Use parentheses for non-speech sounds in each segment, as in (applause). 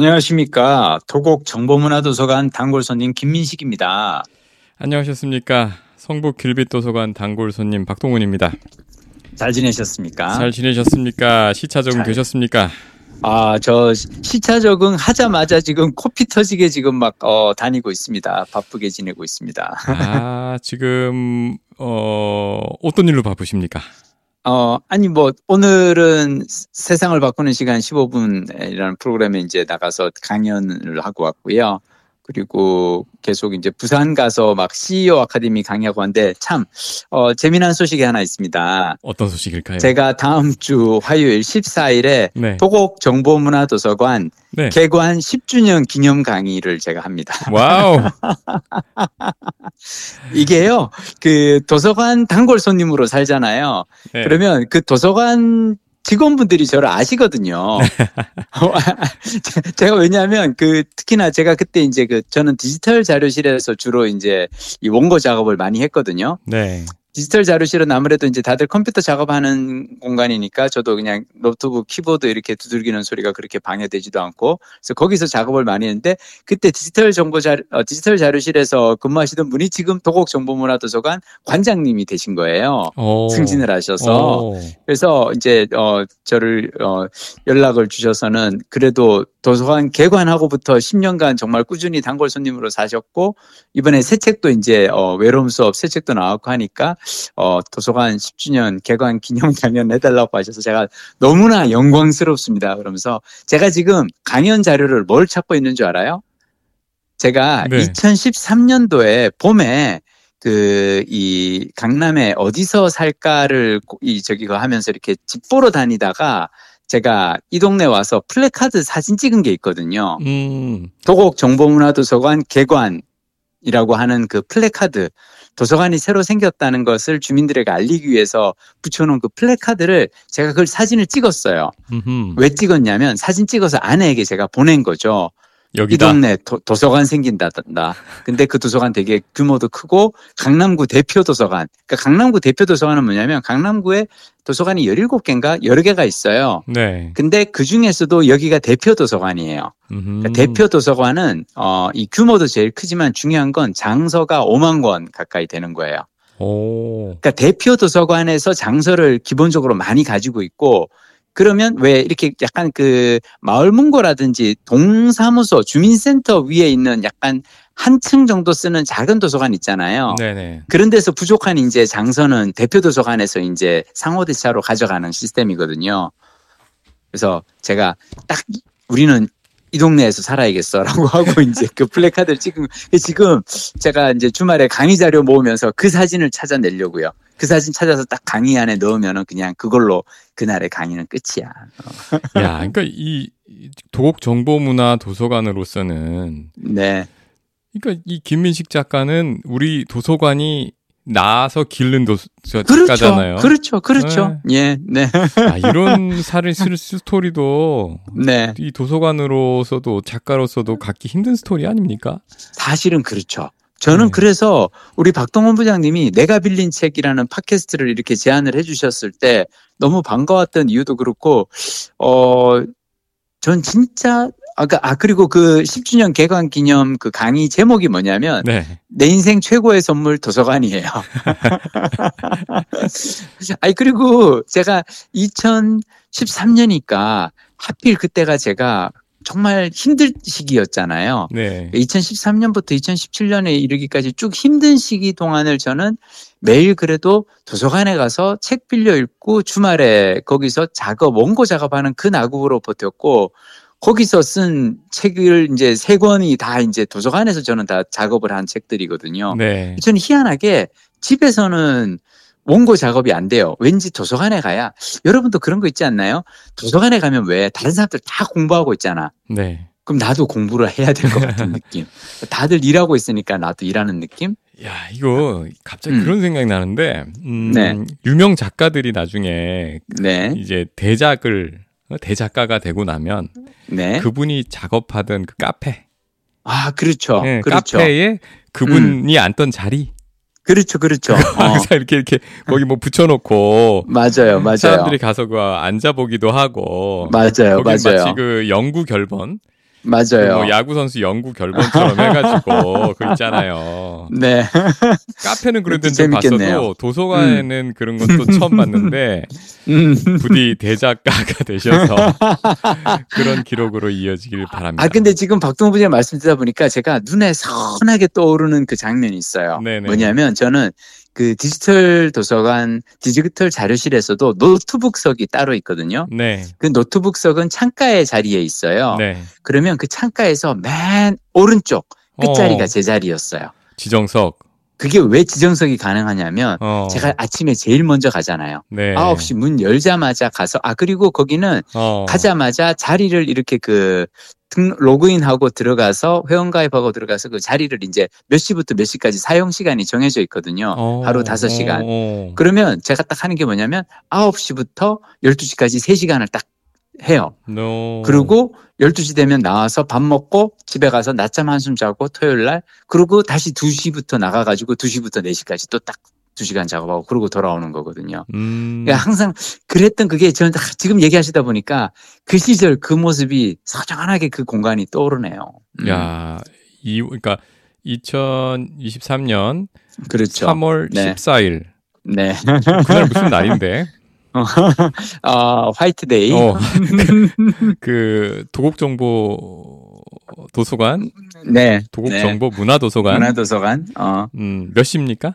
안녕하십니까. 도곡 정보문화도서관 단골 손님 김민식입니다. 안녕하셨습니까. 성북 길빛도서관 단골 손님 박동훈입니다. 잘 지내셨습니까? 잘 지내셨습니까? 시차 적응 잘. 되셨습니까? 아, 저 시차 적응 하자마자 지금 코피 터지게 지금 막 어, 다니고 있습니다. 바쁘게 지내고 있습니다. 아, 지금 어, 어떤 일로 바쁘십니까? 어, 아니 뭐 오늘은 세상을 바꾸는 시간 15분이라는 프로그램에 이제 나가서 강연을 하고 왔고요. 그리고 계속 이제 부산 가서 막 CEO 아카데미 강의하고 왔는데 참 어, 재미난 소식이 하나 있습니다. 어떤 소식일까요? 제가 다음 주 화요일 14일에 네. 도곡 정보문화도서관 네. 개관 10주년 기념 강의를 제가 합니다. 와우. (laughs) 이게요, 그 도서관 단골 손님으로 살잖아요. 네. 그러면 그 도서관 직원분들이 저를 아시거든요. (laughs) (laughs) 제가 왜냐하면 그 특히나 제가 그때 이제 그 저는 디지털 자료실에서 주로 이제 이 원고 작업을 많이 했거든요. 네. 디지털 자료실은 아무래도 이제 다들 컴퓨터 작업하는 공간이니까 저도 그냥 노트북 키보드 이렇게 두들기는 소리가 그렇게 방해되지도 않고 그래서 거기서 작업을 많이 했는데 그때 디지털 정보 자 어, 디지털 자료실에서 근무하시던 분이 지금 도곡 정보문화도서관 관장님이 되신 거예요. 어. 승진을 하셔서 어. 그래서 이제 어 저를 어 연락을 주셔서는 그래도 도서관 개관하고부터 10년간 정말 꾸준히 단골 손님으로 사셨고 이번에 새 책도 이제 어 외로움 수업 새 책도 나왔고 하니까 어 도서관 10주년 개관 기념 강연 해달라고 하셔서 제가 너무나 영광스럽습니다. 그러면서 제가 지금 강연 자료를 뭘 찾고 있는 줄 알아요? 제가 네. 2013년도에 봄에 그 이 강남에 어디서 살까를 고- 이 저기 그 하면서 이렇게 집 보러 다니다가 제가 이 동네 와서 플래카드 사진 찍은 게 있거든요. 음. 도곡 정보문화도서관 개관이라고 하는 그 플래카드 도서관이 새로 생겼다는 것을 주민들에게 알리기 위해서 붙여놓은 그 플래카드를 제가 그걸 사진을 찍었어요. 음흠. 왜 찍었냐면 사진 찍어서 아내에게 제가 보낸 거죠. 이 여기다. 동네 도, 도서관 생긴단다. 근데 그 도서관 되게 규모도 크고 강남구 대표 도서관. 그러니까 강남구 대표 도서관은 뭐냐면 강남구에 도서관이 17개인가 여러 개가 있어요. 네. 근데 그 중에서도 여기가 대표 도서관이에요. 그러니까 대표 도서관은 어, 이 규모도 제일 크지만 중요한 건 장서가 5만 권 가까이 되는 거예요. 오. 그러니까 대표 도서관에서 장서를 기본적으로 많이 가지고 있고 그러면 왜 이렇게 약간 그 마을 문고라든지 동사무소 주민센터 위에 있는 약간 한층 정도 쓰는 작은 도서관 있잖아요. 네네. 그런 데서 부족한 이제 장서는 대표 도서관에서 이제 상호대차로 가져가는 시스템이거든요. 그래서 제가 딱 우리는 이 동네에서 살아야겠어라고 (laughs) 하고 이제 그 플래카드를 찍은 지금 제가 이제 주말에 강의 자료 모으면서 그 사진을 찾아내려고요. 그 사진 찾아서 딱 강의 안에 넣으면은 그냥 그걸로 그날의 강의는 끝이야. 야, 그러니까 이이 도곡 정보문화 도서관으로서는 네. 그러니까 이 김민식 작가는 우리 도서관이 나서 기른 도 그렇죠. 작가잖아요. 그렇죠. 그렇죠. 예. 네. 아, 이런 사를 쓸 스토리도 네. 이 도서관으로서도 작가로서도 갖기 힘든 스토리 아닙니까? 사실은 그렇죠. 저는 네. 그래서 우리 박동원 부장님이 내가 빌린 책이라는 팟캐스트를 이렇게 제안을 해주셨을 때 너무 반가웠던 이유도 그렇고, 어, 전 진짜, 아까, 아, 그리고 그 10주년 개관 기념 그 강의 제목이 뭐냐면, 네. 내 인생 최고의 선물 도서관이에요. (laughs) 아니, 그리고 제가 2013년이니까 하필 그때가 제가 정말 힘들 시기였잖아요. 네. 2013년부터 2017년에 이르기까지 쭉 힘든 시기 동안을 저는 매일 그래도 도서관에 가서 책 빌려 읽고 주말에 거기서 작업, 원고 작업하는 그 나국으로 버텼고 거기서 쓴 책을 이제 세 권이 다 이제 도서관에서 저는 다 작업을 한 책들이거든요. 네. 저는 희한하게 집에서는 원고 작업이 안 돼요. 왠지 도서관에 가야 여러분도 그런 거 있지 않나요? 도서관에 가면 왜 다른 사람들 다 공부하고 있잖아. 네. 그럼 나도 공부를 해야 될 것 같은 느낌. 다들 일하고 있으니까 나도 일하는 느낌? 야, 이거 갑자기 음. 그런 생각이 나는데 음, 네. 유명 작가들이 나중에 네. 이제 대작을 어, 대작가가 되고 나면 네. 그분이 작업하던 그 카페, 아, 그렇죠. 네, 그렇죠. 카페에 그분이 앉던 자리 그렇죠. 그렇죠. 어, 항상 이렇게 이렇게 거기 뭐 붙여놓고 맞아요. 맞아요. 사람들이 가서 그 앉아보기도 하고 맞아요. 거기 마치 맞아요. 그 연구 결번 맞아요. 뭐 야구 선수 연구 결번처럼 해가지고 (laughs) 그 있잖아요. 네. 카페는 그런 데는. 봤어도 도서관에는 그런 건또 처음 봤는데 (laughs) 음. 부디 대작가가 (laughs) 되셔서 그런 기록으로 이어지길 바랍니다. 아 근데 지금 박동호 부장님 말씀 듣다 보니까 제가 눈에 선하게 떠오르는 그 장면이 있어요. 네네. 뭐냐면 저는 그 디지털 도서관 디지털 자료실에서도 노트북석이 따로 있거든요. 네, 그 노트북석은 창가의 자리에 있어요. 네. 그러면 그 창가에서 맨 오른쪽 끝자리가 어, 제 자리였어요. 지정석. 그게 왜 지정석이 가능하냐면 어, 제가 아침에 제일 먼저 가잖아요. 네. 9시 문 열자마자 가서 아 그리고 거기는 어, 가자마자 자리를 이렇게 그 등, 로그인하고 들어가서 회원가입하고 들어가서 그 자리를 이제 몇 시부터 몇 시까지 사용 시간이 정해져 있거든요. 어, 하루 다섯 시간. 어, 어. 그러면 제가 딱 하는 게 뭐냐면 9시부터 12시까지 3시간을 딱 해요. No. 그리고 12시 되면 나와서 밥 먹고 집에 가서 낮잠 한숨 자고 토요일 날 그리고 다시 2시부터 나가 가지고 2시부터 4시까지 또 딱 2시간 작업하고 그러고 돌아오는 거거든요. 음, 그러니까 항상 그랬던 그게 저는 딱 지금 얘기하시다 보니까 그 시절 그 모습이 서정하게 그 공간이 떠오르네요. 음, 야, 이 그러니까 2023년 그렇죠. 3월 네. 14일. 네. 그날 무슨 날인데? 아, 화이트데이. 어, (laughs) (laughs) 그 도곡 정보 도서관, 네. 도곡 네. 정보 문화 도서관. 문화 도서관. 어. 음, 몇 시입니까?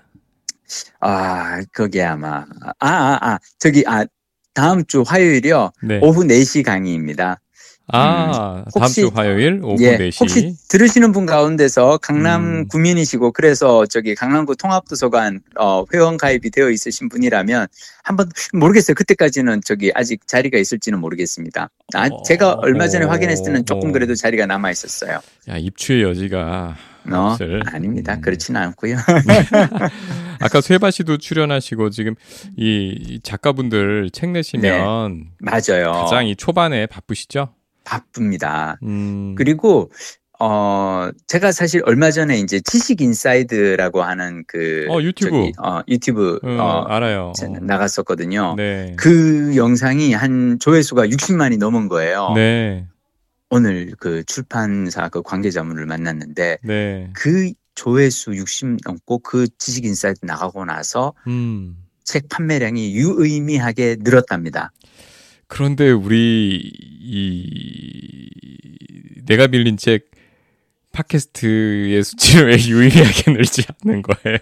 아, 그게 아마 아, 아, 아. 저기 아 다음 주 화요일이요. 네. 오후 4시 강의입니다. 아, 다음 혹시- 주 화요일 오후 예, 4시. 혹시 들으시는 분 가운데서 강남 음. 구민이시고 그래서 저기 강남구 통합도서관 어, 회원 가입이 되어 있으신 분이라면 한번 모르겠어요. 그때까지는 저기 아직 자리가 있을지는 모르겠습니다. 아, 어, 제가 얼마 전에 어, 확인했을 때는 조금 어. 그래도 자리가 남아 있었어요. 야, 입추의 여지가 어. 아닙니다. 음. 그렇지는 않고요. (laughs) (laughs) 아까 쇠바 씨도 출연하시고 지금 이, 이 작가분들 책 내시면 맞아요. 가장 이 초반에 바쁘시죠? 바쁩니다. 음. 그리고 어 제가 사실 얼마 전에 이제 지식 인사이드라고 하는 그 어, 유튜브. 저기, 어 유튜브 음, 어 알아요. 제- 나갔었거든요. 네. 그 영상이 한 조회수가 60만이 넘은 거예요. 네. 오늘 그 출판사 그 관계자분을 만났는데 네. 그 조회수 60 넘고 그 지식 인사이드 나가고 나서 음. 책 판매량이 유의미하게 늘었답니다. 그런데 우리 이 내가 빌린 책 팟캐스트의 수치를 왜 (laughs) 유의미하게 늘지 않는 거예요?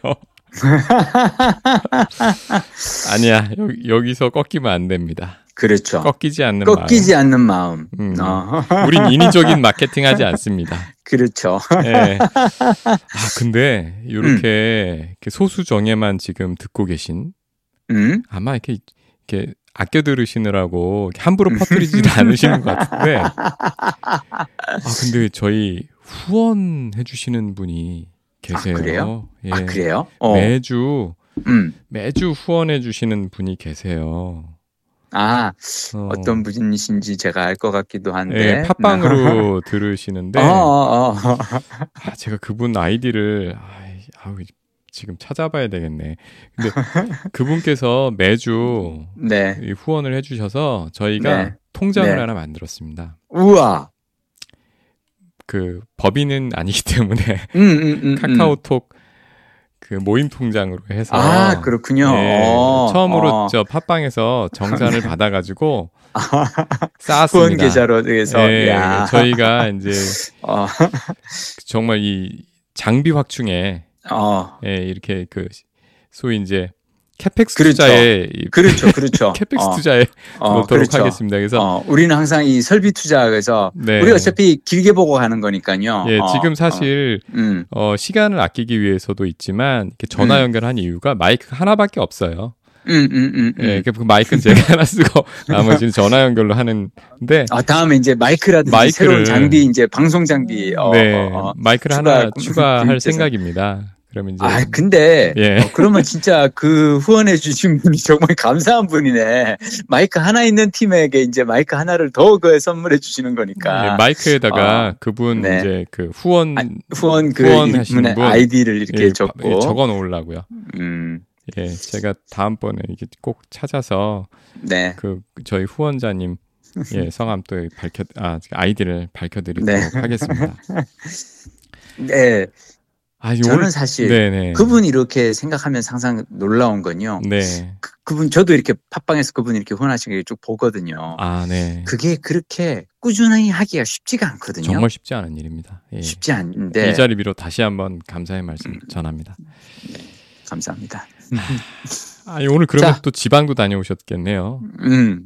(laughs) 아니야 여기, 여기서 꺾이면 안 됩니다. 그렇죠. 꺾이지 않는 꺾이지 않는 마음. 음. 어, 마음. (laughs) 우린 인위적인 마케팅하지 않습니다. 그렇죠. 예. 아 근데 이렇게 이렇게 소수 정예만 지금 듣고 계신 음? 아마 이렇게 이렇게 아껴 들으시느라고 함부로 (laughs) 퍼뜨리지는 않으시는 것 같은데. 아 근데 저희 후원해 주시는 분이 계세요. 아, 그래요? 예. 아 그래요? 어. 매주 음. 매주 후원해 주시는 분이 계세요. 아 어, 어떤 분이신지 제가 알 것 같기도 한데. 예, 팟빵으로 들으시는데 어, 어, 어. 아, 제가 그분 아이디를 아이, 아우, 지금 찾아봐야 되겠네. 근데 그분께서 매주 (laughs) 네. 이 후원을 해주셔서 저희가 네. 통장을 네. 하나 만들었습니다. 우와. 그 법인은 아니기 때문에 음, 음, 음, 음. 카카오톡 그 모임 통장으로 해서 아 그렇군요. 예, 어, 처음으로 어. 저 팟빵에서 정산을 (laughs) 받아가지고 쌓았습니다. 후원 계좌로 해서. 예, 야. 저희가 이제 (laughs) 어, 정말 이 장비 확충에 어. 예, 이렇게 그 소위 이제 CAPEX 그렇죠. 투자에 이 그렇죠, (laughs) 그렇죠. CAPEX 어, 투자에 어, 그렇죠. 하겠습니다. 그래서 어, 우리는 항상 이 설비 투자에서 네. 우리 어차피 길게 보고 가는 거니까요. 예, 어, 지금 사실 어, 음, 어, 시간을 아끼기 위해서도 있지만 전화 음. 연결한 이유가 마이크가 하나밖에 없어요. 음, 음, 음, 음. 예, 그 마이크는 제가 (laughs) 하나 쓰고 나머지는 전화 연결로 하는데 아, 다음에 이제 마이크라든지 마이크를- 새로운 장비, 이제 방송 장비, 어, 네, 어, 어. 마이크를 추가- 하나 추가할. 생각입니다. 그러면 이제 아, 근데 예. 어, 그러면 진짜 그 후원해 주신 분이 정말 감사한 분이네. 마이크 하나 있는 팀에게 이제 마이크 하나를 더 그 선물해 주시는 거니까. 예, 마이크에다가 어, 그분 네. 이제 그 후원 아, 후원 그 후원 하시는 이분의 분. 아이디를 이렇게 예, 적고. 예, 적어 놓으려고요. 음, 예, 제가 다음번에 이게 꼭 찾아서 네. 그 저희 후원자님 예, (laughs) 성함 또 밝혀 아 아이디를 밝혀드리도록 네. 하겠습니다. (laughs) 네, 아, 저는 오늘- 사실 네네. 그분이 이렇게 생각하면 항상 놀라운 건요. 네. 그, 그분 저도 이렇게 팟빵에서 그분 이렇게 후원하시는 게 쭉 보거든요. 아, 네. 그게 그렇게 꾸준히 하기가 쉽지가 않거든요. 정말 쉽지 않은 일입니다. 예. 쉽지 않은데 이 자리 비로 다시 한번 감사의 말씀 전합니다. 감사합니다. 아, 오늘 그러면 자. 또 지방도 다녀오셨겠네요. 음.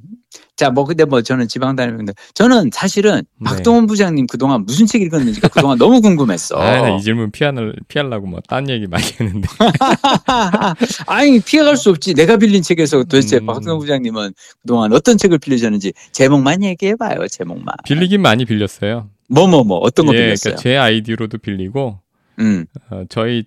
자, 뭐 근데 뭐 저는 지방 다니는데 저는 사실은 네. 박동원 부장님 그동안 무슨 책 읽었는지가 그동안 너무 궁금했어. (laughs) 아, 나이 질문 피하는 피하려고 뭐 딴 얘기 많이 했는데. (laughs) 아니 피해갈 수 없지. 내가 빌린 책에서 도대체 음. 박동원 부장님은 그동안 어떤 책을 빌리셨는지 제목만 얘기해봐요. 제목만. 빌리긴 많이 빌렸어요. 뭐 뭐 뭐 어떤 거 예, 빌렸어요? 그러니까 제 아이디로도 빌리고 음. 어, 저희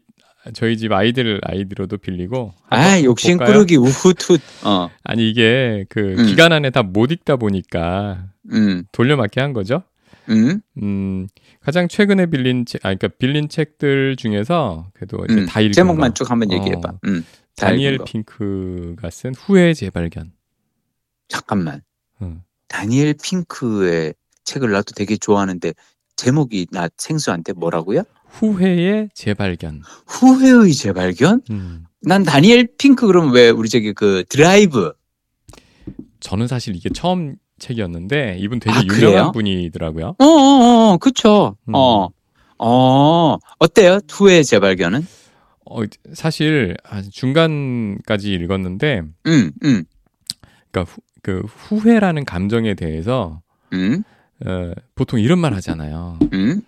저희 집 아이들 아이디로도 빌리고. 아 욕심? 꾸르기 우후투. (laughs) 어. 아니 이게 그 음. 기간 안에 다 못 읽다 보니까 음. 돌려막기 한 거죠. 음. 음, 가장 최근에 빌린 책, 아, 그러니까 빌린 책들 중에서 그래도 이제 음. 다 읽은 제목만 거. 쭉 한번 어. 얘기해봐. 음. 다 다니엘. 핑크가 쓴 후회 재발견. 잠깐만. 음. 다니엘 핑크의 책을 나도 되게 좋아하는데 제목이 나 생수한테 뭐라고요? 후회의 재발견. 후회의 재발견? 음. 난 다니엘 핑크 그러면 왜 우리 저기 그 드라이브 저는 사실 이게 처음 책이었는데 이분 되게 아, 유명한 그래요? 분이더라고요. 어, 어, 어, 그쵸. 음. 어, 어, 어때요? 후회 재발견은? 어, 사실 한 중간까지 읽었는데, 음, 음, 그러니까 후, 그 후회라는 감정에 대해서 음, 어, 보통 이런 말 하잖아요. 음,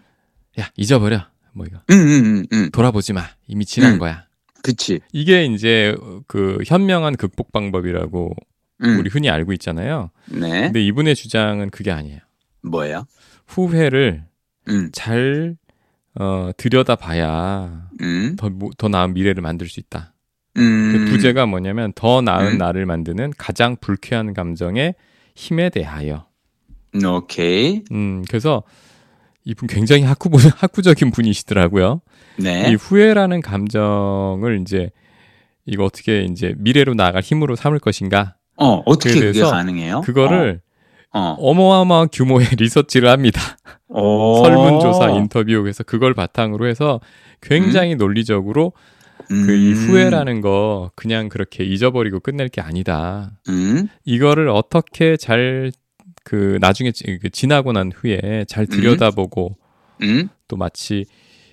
야 잊어버려. 뭐 이거 음, 음, 음, 음. 돌아보지 마. 이미 지난 음. 거야. 그치. 이게 이제 그 현명한 극복 방법이라고 음, 우리 흔히 알고 있잖아요. 네. 근데 이분의 주장은 그게 아니에요. 뭐예요? 후회를 음, 잘 어, 들여다봐야 음, 더, 모- 더 나은 미래를 만들 수 있다. 음. 그 부제가 뭐냐면 더 나은 음. 나를 만드는 가장 불쾌한 감정의 힘에 대하여. 음, 오케이. 음, 그래서 이분 굉장히 학구, (laughs) 학구적인 분이시더라고요. 네. 이 후회라는 감정을 이제 이거 어떻게 이제 미래로 나아갈 힘으로 삼을 것인가? 어, 어떻게 그게 가능해요? 그거를 어, 어 마어마한 규모의 (laughs) 리서치를 합니다. 어. 설문조사 인터뷰 그래서 그걸 바탕으로 해서 굉장히 논리적으로 그이 음, 후회라는 거 그냥 그렇게 잊어버리고 끝낼 게 아니다. 음, 이거를 어떻게 잘 그 나중에 지- 그 지나고 난 후에 잘 들여다보고 음, 또 마치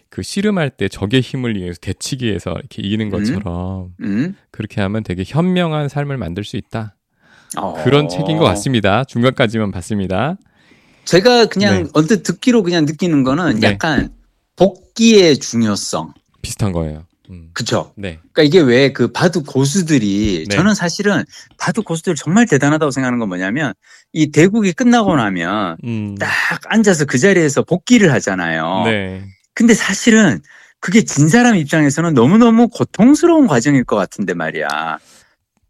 그 씨름할 때 적의 힘을 이용해서 대치기 위해서 이렇게 이기는 음. 것처럼 음. 그렇게 하면 되게 현명한 삶을 만들 수 있다. 어. 그런 책인 것 같습니다. 중간까지만 봤습니다. 제가 그냥 네. 언뜻 듣기로 그냥 느끼는 거는 네. 약간 복귀의 중요성. 비슷한 거예요. 음. 그쵸? 네. 그러니까 이게 왜 그 바둑 고수들이 네. 저는 사실은 바둑 고수들 정말 대단하다고 생각하는 건 뭐냐면 이 대국이 끝나고 나면 음. 딱 앉아서 그 자리에서 복귀를 하잖아요. 네. 근데 사실은 그게 진 사람 입장에서는 너무너무 고통스러운 과정일 것 같은데 말이야.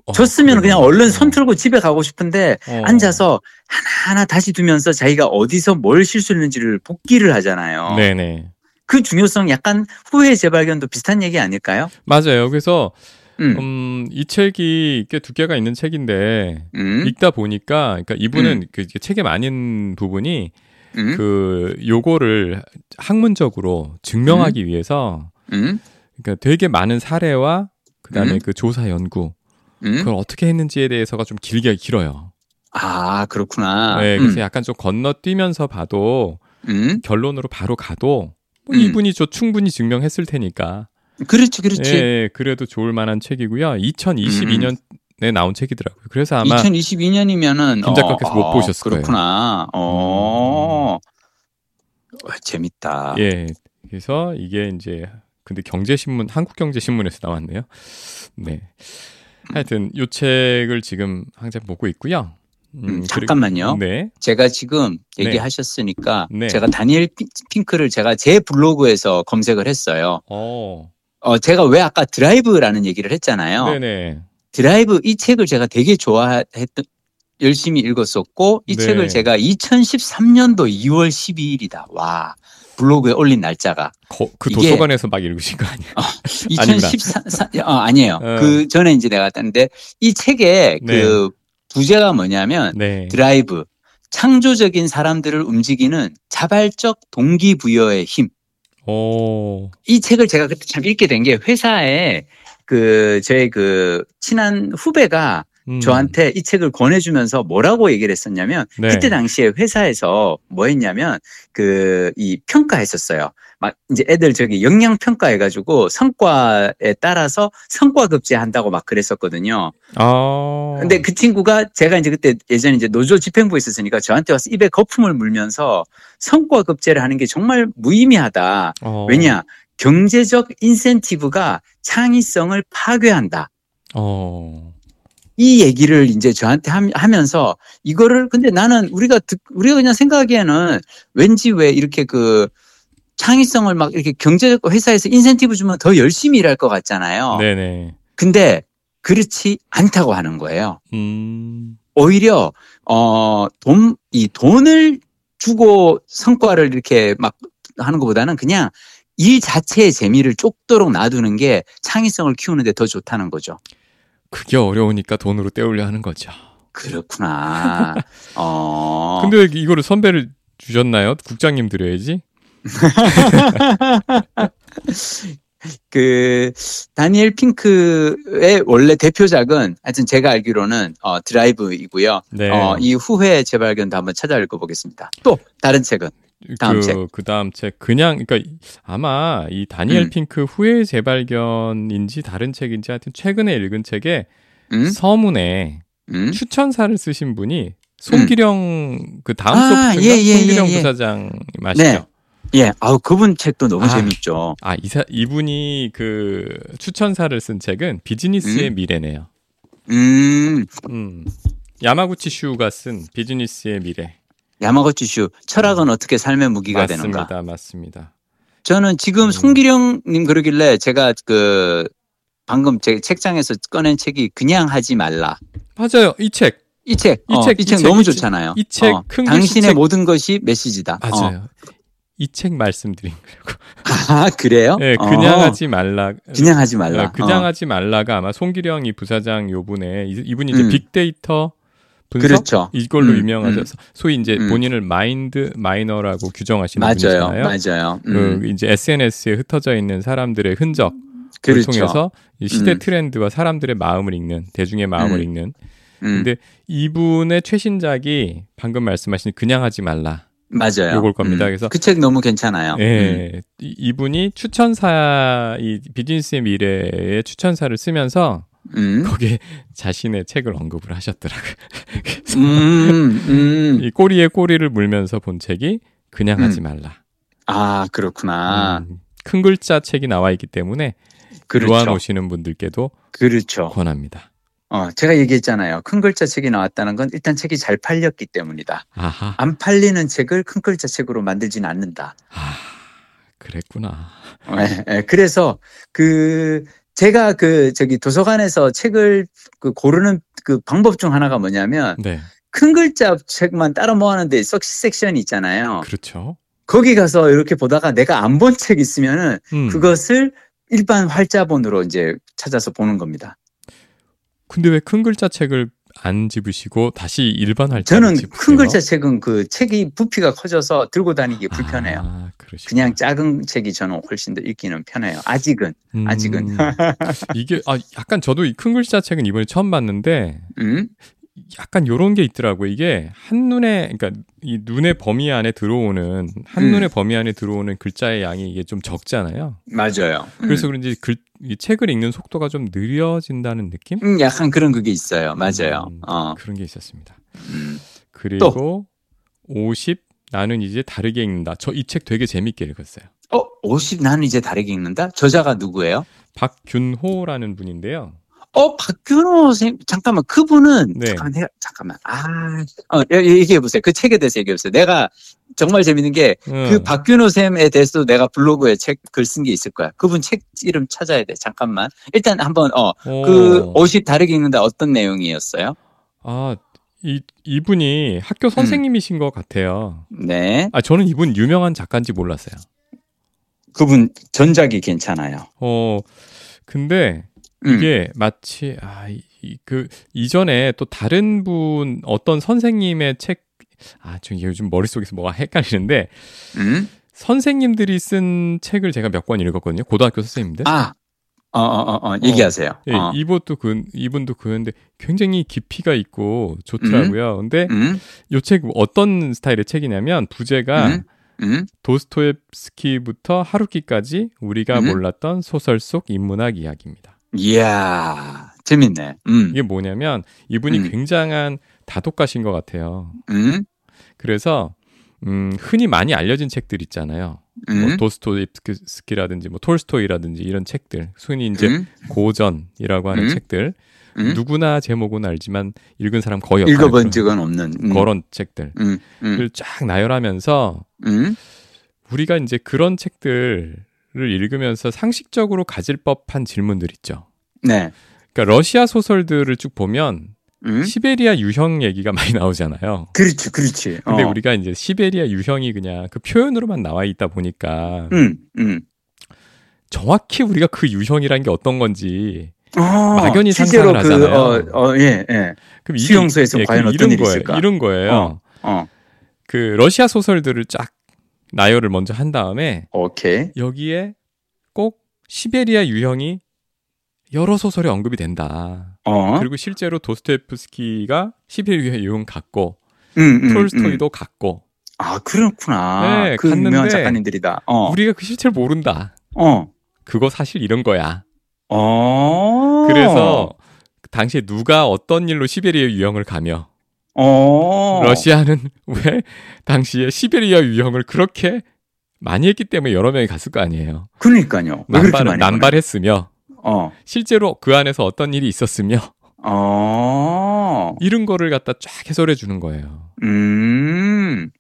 어, 졌으면 그냥. 얼른 손 틀고 집에 가고 싶은데 어. 앉아서 하나하나 다시 두면서 자기가 어디서 뭘 실수했는지를 복기를 하잖아요. 네네. 그 중요성 약간 후회 재발견도 비슷한 얘기 아닐까요? 맞아요. 그래서 음, 음, 이 책이 꽤 두께가 있는 책인데 음, 읽다 보니까 그러니까 이분은 그 책의 많은 부분이 음, 그 요거를 학문적으로 증명하기 위해서 음, 그러니까 되게 많은 사례와 그다음에 음. 그 조사 연구 음. 그걸 어떻게 했는지에 대해서가 좀 길게 길어요. 아 그렇구나. 네, 음, 그래서 약간 좀 건너뛰면서 봐도 음, 결론으로 바로 가도 뭐 음. 이분이 저 충분히 증명했을 테니까. 그렇지, 그렇지. 예, 그래도 좋을 만한 책이고요. 2022년에 나온 책이더라고요. 그래서 아마 2022년이면은 김 작가께서 못 보셨을 거예요. 음. 그렇구나. 어, 어, 재밌다. 예, 그래서 이게 이제 근데 경제신문 한국경제신문에서 나왔네요. 네. 하여튼 요 책을 지금 항상 보고 있고요. 음, 그리고- 잠깐만요. 네. 제가 지금 네. 얘기하셨으니까 네. 제가 다니엘 피- 핑크를 제가 제 블로그에서 검색을 했어요. 어. 어, 제가 왜 아까 드라이브라는 얘기를 했잖아요. 네네. 드라이브 이 책을 제가 되게 좋아했던 열심히 읽었었고 이 네. 책을 제가 2013년도 2월 12일이다. 와. 블로그에 올린 날짜가 거- 그 도서관에서 막 읽으신 거 아니에요? (laughs) 2014 어, 아니에요. 어. 그 전에 이제 내가 갔는데 이 책의 네. 그 부제가 뭐냐면 네. 드라이브 창조적인 사람들을 움직이는 자발적 동기부여의 힘. 오. 이 책을 제가 그때 참 읽게 된 게 회사에 그 저의 그 친한 후배가 음. 저한테 이 책을 권해주면서 뭐라고 얘기를 했었냐면 네. 그때 당시에 회사에서 뭐 했냐면 그 이 평가했었어요. 막 이제 애들 저기 영양 평가해가지고 성과에 따라서 성과 급제한다고 막 그랬었거든요. 아. 근데 그 친구가 제가 이제 그때 예전에 이제 노조 집행부에 있었으니까 저한테 와서 입에 거품을 물면서 성과 급제를 하는 게 정말 무의미하다. 어. 왜냐? 경제적 인센티브가 창의성을 파괴한다. 어. 이 얘기를 이제 저한테 함- 하면서 이거를 근데 나는 우리가 듣, 우리가 그냥 생각하기에는 왠지 왜 이렇게 그 창의성을 막 이렇게 경제적 회사에서 인센티브 주면 더 열심히 일할 것 같잖아요. 네네. 근데 그렇지 않다고 하는 거예요. 음. 오히려 어돈 이 돈을 주고 성과를 이렇게 막 하는 것보다는 그냥 일 자체의 재미를 쫓도록 놔두는 게 창의성을 키우는데 더 좋다는 거죠. 그게 어려우니까 돈으로 때우려 하는 거죠. 그렇구나. (laughs) 어. 근데 왜 이거를 선배를 주셨나요? 국장님 드려야지. (laughs) 그 다니엘 핑크의 원래 대표작은 하여튼 제가 알기로는 어, 드라이브이고요. 네. 어, 이 후회 재발견도 한번 찾아 읽어보겠습니다. 또 다른 책은 다음 그, 책. 그 다음 책. 그냥, 그러니까 아마 이 다니엘 음. 핑크 후의 재발견인지 다른 책인지 하여튼 최근에 읽은 책에 음? 서문에 음? 추천사를 쓰신 분이 송길영 그 다음 아, 소프트인가 예, 예, 송기령 예, 예. 부사장 맞시죠? 네. 예, 아우 그분 책도 너무 아. 재밌죠. 아, 이사, 이분이 그 추천사를 쓴 책은 비즈니스의 음. 미래네요. 음, 음. 야마구치 슈가 쓴 비즈니스의 미래. 야마구치 슈 철학은 어떻게 삶의 무기가 맞습니다. 되는가. 맞습니다. 저는 지금 음. 송길영님 그러길래 제가 그 방금 제 책장에서 꺼낸 책이 그냥 하지 말라. 맞아요. 이 책. 이 책, 이 어, 책, 이이책 책, 너무 이 책, 좋잖아요. 이 책, 어, 당신의 책. 모든 것이 메시지다. 어. 맞아요. 이 책 말씀드린 거고. 아 그래요? 네, 그냥 어, 하지 말라. 그냥 하지 말라. 어, 그냥 어. 하지 말라가 아마 송기령 이 부사장 요분에 이- 이분이 이제 음. 빅데이터 분석 그렇죠. 이걸로 음, 유명하셔서 소위 이제 음. 본인을 마인드 마이너라고 규정하시는 맞아요, 분이잖아요. 맞아요. 음, 그 이제 SNS에 흩어져 있는 사람들의 흔적을 그렇죠. 통해서 이 시대 음. 트렌드와 사람들의 마음을 읽는 대중의 마음을 음. 읽는. 음, 근데 이분의 최신작이 방금 말씀하신 그냥 하지 말라. 맞아요. 요걸 겁니다. 음, 그래서 그 책 너무 괜찮아요. 음, 예, 이- 이분이 추천사 이 비즈니스의 미래의 추천사를 쓰면서 음, 거기에 자신의 책을 언급을 하셨더라고요. (laughs) 그래서 음, 음. 이 꼬리에 꼬리를 물면서 본 책이 그냥 음. 하지 말라. 아 그렇구나. 음, 큰 글자 책이 나와 있기 때문에 그렇죠. 오시는 분들께도 그렇죠. 권합니다. 어, 제가 얘기했잖아요. 큰 글자 책이 나왔다는 건 일단 책이 잘 팔렸기 때문이다. 아하, 안 팔리는 책을 큰 글자 책으로 만들지는 않는다. 아, 그랬구나. 예, 예. 그래서 그 제가 그 저기 도서관에서 책을 그 고르는 그 방법 중 하나가 뭐냐면 네, 큰 글자 책만 따로 모아는데 석시 섹션이 있잖아요. 그렇죠. 거기 가서 이렇게 보다가 내가 안 본 책 있으면은 음. 그것을 일반 활자본으로 이제 찾아서 보는 겁니다. 근데 왜 큰 글자 책을 안 집으시고 다시 일반 활자 저는 큰 글자 책은 그 책이 부피가 커져서 들고 다니기 불편해요. 아, 그러시구나. 그냥 작은 책이 저는 훨씬 더 읽기는 편해요. 아직은. 음, 아직은. (laughs) 이게 아 약간 저도 이 큰 글자 책은 이번에 처음 봤는데 음? 약간 요런 게 있더라고요. 이게 한눈에 그러니까 이 눈의 범위 안에 들어오는 한눈의 음. 범위 안에 들어오는 글자의 양이 이게 좀 적잖아요. 맞아요. 그래서 그런지 글, 이 책을 읽는 속도가 좀 느려진다는 느낌? 음, 약간 그런 그게 있어요. 맞아요. 음, 어. 그런 게 있었습니다. 음. 그리고 50 나는 이제 다르게 읽는다. 저 이 책 되게 재밌게 읽었어요. 어, 50 나는 이제 다르게 읽는다? 저자가 누구예요? 박균호라는 분인데요. 어, 박균호 선생님, 잠깐만, 그분은, 네. 잠깐만, 내가, 잠깐만, 아, 어, 얘기해 보세요. 그 책에 대해서 얘기해 보세요. 내가 정말 재밌는 게, 그 음. 박균호 쌤에 대해서도 내가 블로그에 책, 글 쓴 게 있을 거야. 그분 책 이름 찾아야 돼. 잠깐만. 일단 한번, 어, 그 어. 50 다르게 읽는다 어떤 내용이었어요? 아, 이, 이분이 학교 선생님이신 것 같아요. 네. 아, 저는 이분 유명한 작가인지 몰랐어요. 그분 전작이 괜찮아요. 어, 근데 음. 이게 마치, 아, 이, 이- 그, 이전에 또 다른 분, 어떤 선생님의 책, 아, 저 요즘 머릿속에서 뭐가 헷갈리는데 음? 선생님들이 쓴 책을 제가 몇 권 읽었거든요. 고등학교 선생님들. 아, 어, 어, 어, 어, 얘기하세요. 예, 어. 이분도 그 이분도 그런데 굉장히 깊이가 있고 좋더라고요. 근데 음? 요책 어떤 스타일의 책이냐면 부제가 음? 음? 도스토옙스키부터 하루키까지 우리가 음? 몰랐던 소설 속 인문학 이야기입니다. 이야, 재밌네. 음. 이게 뭐냐면 이분이 음. 굉장한 다독가신 것 같아요. 음? 그래서 음, 흔히 많이 알려진 책들 있잖아요. 뭐 음? 도스토옙스키라든지 뭐 톨스토이라든지 이런 책들, 흔히 이제 음? 고전이라고 하는 음? 책들 음? 누구나 제목은 알지만 읽은 사람 거의 없다. 읽어본 적은 없는. 음. 그런 책들을 쫙 나열하면서 음, 우리가 이제 그런 책들을 읽으면서 상식적으로 가질 법한 질문들 있죠. 네. 그러니까 러시아 소설들을 쭉 보면 음? 시베리아 유형 얘기가 (laughs) 많이 나오잖아요. 그렇지, 그렇지. 근데 어. 우리가 이제 시베리아 유형이 그냥 그 표현으로만 나와 있다 보니까 음, 음. 정확히 우리가 그 유형이란 게 어떤 건지 어, 막연히 상상을 그, 하잖아요. 어, 어, 예, 예. 그럼 수용소에서 예, 과연 어떤 이런 일이 거예요. 있을까? 이런 거예요. 어. 어, 그 러시아 소설들을 쫙 나열을 먼저 한 다음에 오케이. 여기에 꼭 시베리아 유형이 여러 소설에 언급이 된다. 어, 그리고 실제로 도스토옙스키가 시베리아 유형 같고 음, 음, 음. 톨스토이도 같고 아, 그렇구나. 네, 그 유명한 갔는데 작가님들이다. 어, 우리가 그 실체를 모른다. 어, 그거 사실 이런 거야. 어. 그래서 당시에 누가 어떤 일로 시베리아 유형을 가며 어. 러시아는 (laughs) 왜 당시에 시베리아 유형을 그렇게 많이 했기 때문에 여러 명이 갔을 거 아니에요. 그러니까요. 남발했으며 보내? 어, 실제로 그 안에서 어떤 일이 있었으며 어, 이런 거를 갖다 쫙 해설해 주는 거예요. 음.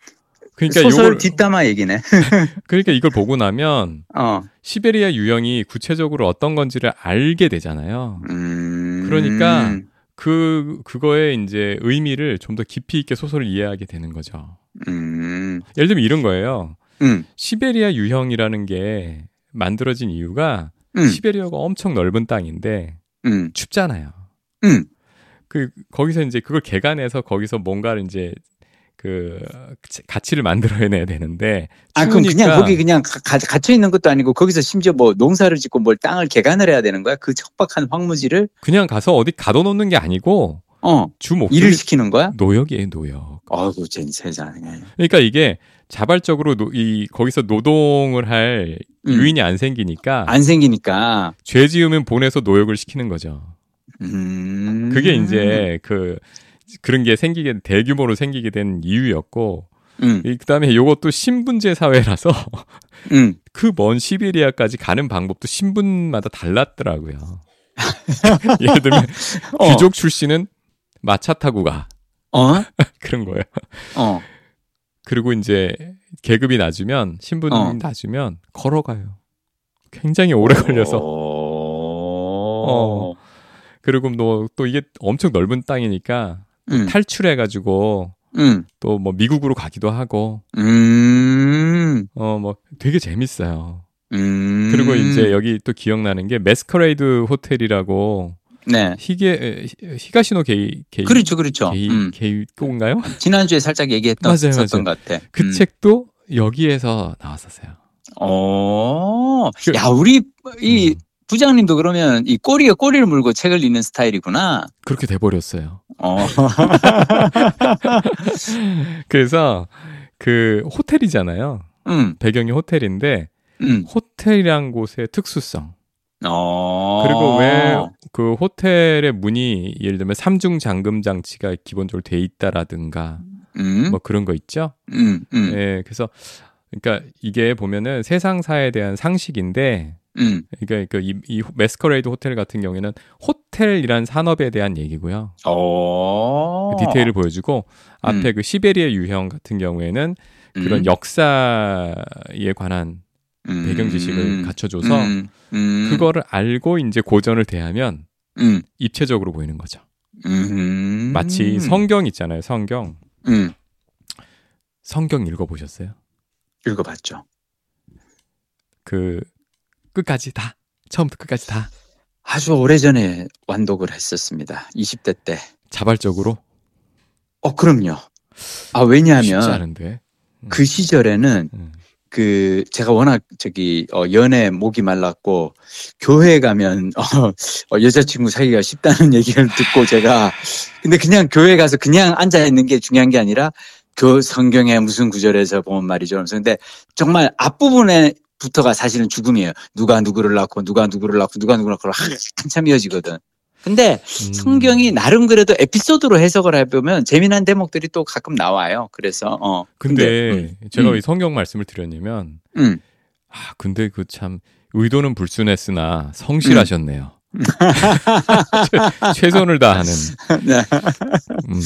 그러니까 소설 요걸 뒷담화 얘기네. (laughs) 그러니까 이걸 보고 나면 어, 시베리아 유형이 구체적으로 어떤 건지를 알게 되잖아요. 음. 그러니까 그 그거의 이제 의미를 좀 더 깊이 있게 소설을 이해하게 되는 거죠. 음, 예를 들면 이런 거예요. 음, 시베리아 유형이라는 게 만들어진 이유가 음, 시베리아가 엄청 넓은 땅인데 음, 춥잖아요. 음. 그 거기서 이제 그걸 개간해서 거기서 뭔가를 이제 그 가치를 만들어내야 되는데 아, 그럼 그냥 거기 그냥 가, 가- 갇혀 있는 것도 아니고 거기서 심지어 뭐 농사를 짓고 뭘 땅을 개간을 해야 되는 거야? 그 척박한 황무지를? 그냥 가서 어디 가둬놓는 게 아니고 어, 주 목적이 일을 시키는 거야? 노역이에요 노역. 어이구, 젠 세상에. 그러니까 이게 자발적으로 노, 이 거기서 노동을 할 음. 유인이 안 생기니까 안 생기니까. 죄 지으면 보내서 노역을 시키는 거죠. 음. 그게 이제 그 그런 게 생기게 대규모로 생기게 된 이유였고 음, 이 그다음에 요것도 신분제 사회라서 (laughs) 음. (laughs) 그 먼 시베리아까지 가는 방법도 신분마다 달랐더라고요. (laughs) 예를 들면 어. 귀족 출신은 마차 타고 가 어? 그런 거예요. 어. 그리고 이제 계급이 낮으면 신분이 어. 낮으면 걸어가요. 굉장히 오래 걸려서 어. 그리고 뭐또 이게 엄청 넓은 땅이니까 음, 탈출해가지고 음, 또뭐 미국으로 가기도 하고 음, 어뭐 되게 재밌어요. 음. 그리고 이제 여기 또 기억나는 게 Masquerade 호텔이라고 네. 히게 에, 히가시노 게이 게이 그렇죠, 그렇죠. 게이 음. 게이꼬인가요? 지난주에 살짝 얘기했던 맞아요, 맞아요. 것 같아. 그 음. 책도 여기에서 나왔었어요. 어. 그- 야, 우리 이 음, 부장님도 그러면 이 꼬리에 꼬리를 물고 책을 읽는 스타일이구나. 그렇게 돼버렸어요. 어. (laughs) 그래서 그 호텔이잖아요. 음, 배경이 호텔인데 음. 호텔이란 곳의 특수성 어. 그리고 왜 그 호텔의 문이 예를 들면 삼중 잠금 장치가 기본적으로 돼 있다라든가 음, 뭐 그런 거 있죠. 음, 음, 예, 그래서 그러니까 이게 보면은 세상사에 대한 상식인데 음. 그러니까 그 이, 이 Masquerade 호텔 같은 경우에는 호텔이란 산업에 대한 얘기고요. 어. 그 디테일을 보여주고 앞에 음. 그 시베리아 유형 같은 경우에는 그런 음, 역사에 관한 음, 배경 지식을 음, 갖춰줘서 음, 음, 그거를 알고 이제 고전을 대하면 음, 입체적으로 보이는 거죠. 음. 마치 성경 있잖아요. 성경. 음, 성경 읽어보셨어요? 읽어봤죠. 그 끝까지 다 처음부터 끝까지 다 아주 오래전에 완독을 했었습니다. 20대 때. 자발적으로 어, 그럼요. 아 왜냐하면 않은데. 그 시절에는 음. 그 제가 워낙 저기 어 연애 목이 말랐고 교회 가면 어, 어, 여자친구 사귀기가 쉽다는 (laughs) 얘기를 듣고 제가 근데 그냥 교회 가서 그냥 앉아 있는 게 중요한 게 아니라 그 성경에 무슨 구절에서 보면 말이죠. 그래서 근데 정말 앞부분에 부터가 사실은 죽음이에요. 누가 누구를 낳고 누가 누구를 낳고 누가 누구를 낳고 한참 이어지거든. 근데 음. 성경이 나름 그래도 에피소드로 해석을 해보면 재미난 대목들이 또 가끔 나와요. 그래서 어 근데 제가 음. 왜 성경 말씀을 드렸냐면 음. 아 근데 그 참 의도는 불순했으나 성실하셨네요. 음. (laughs) 최- 최선을 다하는 (laughs) 네. 음,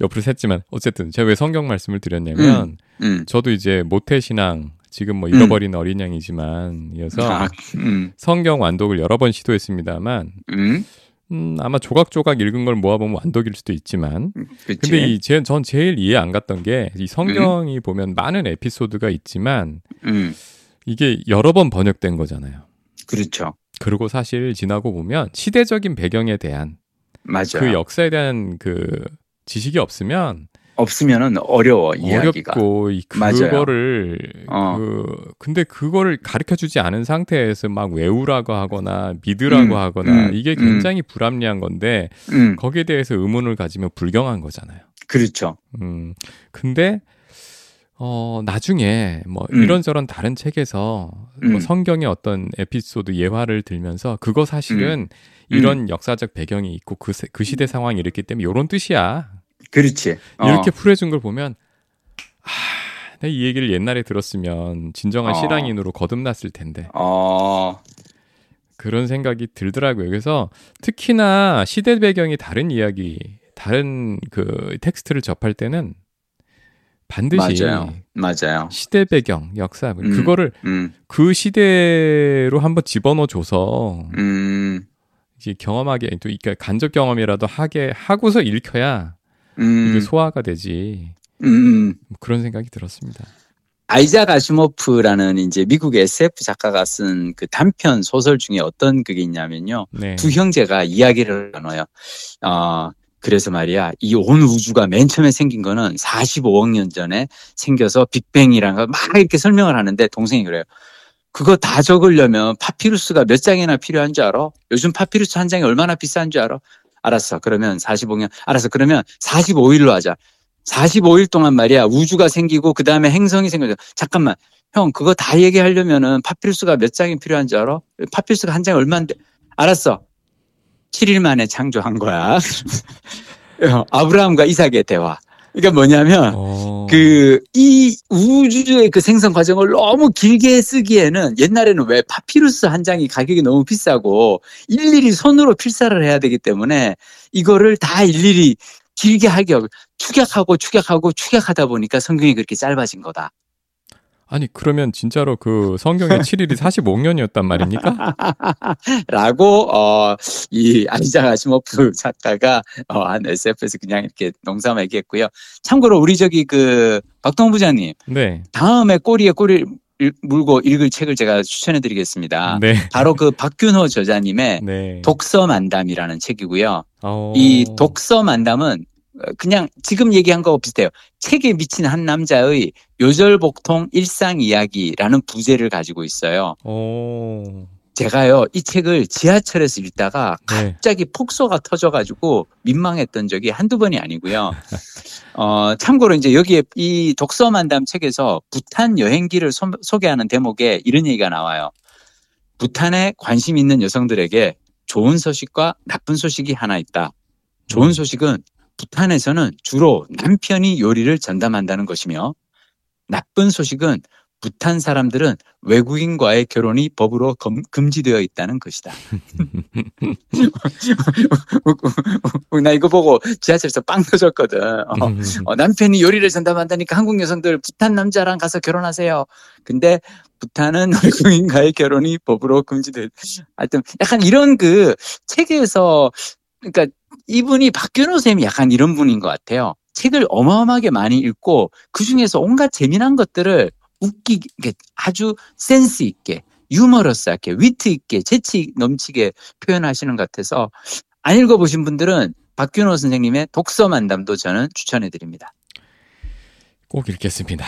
옆으로 샜지만 어쨌든 제가 왜 성경 말씀을 드렸냐면 음. 저도 이제 모태 신앙 지금 뭐 잃어버린 어린 양이지만 이어서 아, 음. 성경 완독을 여러 번 시도했습니다만 음. 음, 아마 조각조각 읽은 걸 모아보면 완독일 수도 있지만 그치. 근데 이 제, 전 제일 이해 안 갔던 게 이 성경이 보면 많은 에피소드가 있지만 음. 이게 여러 번 번역된 거잖아요. 그렇죠. 그리고 사실 지나고 보면 시대적인 배경에 대한 맞아요. 그 역사에 대한 그 지식이 없으면 없으면은 어려워 이야기가. 어렵고 맞아요. 그거를 어. 그 근데 그거를 가르쳐 주지 않은 상태에서 막 외우라고 하거나 믿으라고 음, 하거나 음, 이게 음. 굉장히 불합리한 건데 음. 거기에 대해서 의문을 가지면 불경한 거잖아요. 그렇죠. 음. 근데 어 나중에 뭐 음. 이런저런 다른 책에서 음. 뭐 성경의 어떤 에피소드 예화를 들면서 그거 사실은 음. 이런 역사적 배경이 있고 그, 세- 그 시대 상황이 이렇기 때문에 이런 뜻이야. 그렇지. 어. 이렇게 풀어준 걸 보면 아, 내가 이 얘기를 옛날에 들었으면 진정한 어. 실랑인으로 거듭났을 텐데 어. 그런 생각이 들더라고요. 그래서 특히나 시대 배경이 다른 이야기, 다른 그 텍스트를 접할 때는 반드시 맞아요. 맞아요. 시대 배경, 역사 음. 그거를 음. 그 시대로 한번 집어넣어 줘서 음. 이제 경험하게 또 그러니까 간접 경험이라도 하게 하고서 읽혀야 음. 이게 소화가 되지 음. 뭐 그런 생각이 들었습니다. 아이작 아시모프라는 이제 미국의 SF 작가가 쓴 그 단편 소설 중에 어떤 그게 있냐면요. 네. 두 형제가 이야기를 나눠요. 어, 그래서 말이야, 이 온 우주가 맨 처음에 생긴 거는 45억 년 전에 생겨서 빅뱅이라는 거막 이렇게 설명을 하는데 동생이 그래요. 그거 다 적으려면 파피루스가 몇 장이나 필요한 줄 알아? 요즘 파피루스 한 장이 얼마나 비싼 줄 알아? 알았어. 그러면 45년, 알았어. 그러면 45일로 하자. 45일 동안 말이야, 우주가 생기고, 그 다음에 행성이 생겨져. 잠깐만. 형, 그거 다 얘기하려면은 파피루스가 몇 장이 필요한 줄 알아? 파피루스가 한 장이 얼마인데? 알았어. 7일 만에 창조한 거야. (laughs) 어, 아브라함과 이삭의 대화. 그러니까 뭐냐면, 어. 그, 이 우주의 그 생성 과정을 너무 길게 쓰기에는 옛날에는 왜 파피루스 한 장이 가격이 너무 비싸고 일일이 손으로 필사를 해야 되기 때문에 이거를 다 일일이 길게 하기, 어려- 축약하고 축약하고 축약하다 보니까 성경이 그렇게 짧아진 거다. 아니 그러면 진짜로 그 성경의 (laughs) 7일이 45년이었단 말입니까? (laughs) 라고, 어, 이 아이작 아시모프 작가가, 어, 한 SF에서 그냥 이렇게 농담 얘기했고요. 참고로 우리 저기 그, 박동 부장님, 네. 다음에 꼬리에 꼬리를 물고 읽을 책을 제가 추천해 드리겠습니다. 네. 바로 그 박균호 저자님의 네. 독서 만담이라는 책이고요. 어. 이 독서 만담은 그냥 지금 얘기한 거하고 비슷해요. 책에 미친 한 남자의 요절복통 일상 이야기라는 부제를 가지고 있어요. 어. 제가요, 이 책을 지하철에서 읽다가 네. 갑자기 폭소가 터져가지고 민망했던 적이 한두 번이 아니고요. (laughs) 어, 참고로 이제 여기에 이 독서 만담 책에서 부탄 여행기를 소, 소개하는 대목에 이런 얘기가 나와요. 부탄에 관심 있는 여성들에게 좋은 소식과 나쁜 소식이 하나 있다. 좋은 음. 소식은 부탄에서는 주로 남편이 요리를 전담한다는 것이며 나쁜 소식은 부탄 사람들은 외국인과의 결혼이 법으로 검- 금지되어 있다는 것이다. (laughs) 나 이거 보고 지하철에서 빵 터졌거든. 어, 음. 어, 남편이 요리를 전담한다니까 한국 여성들 부탄 남자랑 가서 결혼하세요. 근데 부탄은 (laughs) 외국인과의 결혼이 법으로 금지돼. 하여튼 약간 이런 그 책에서 그러니까 이분이 박균호 쌤이 약간 이런 분인 것 같아요. 책을 어마어마하게 많이 읽고 그 중에서 온갖 재미난 것들을 웃기게 아주 센스 있게 유머러스하게 위트 있게 재치 넘치게 표현하시는 것 같아서 안 읽어보신 분들은 박균호 선생님의 독서 만담도 저는 추천해 드립니다. 꼭 읽겠습니다.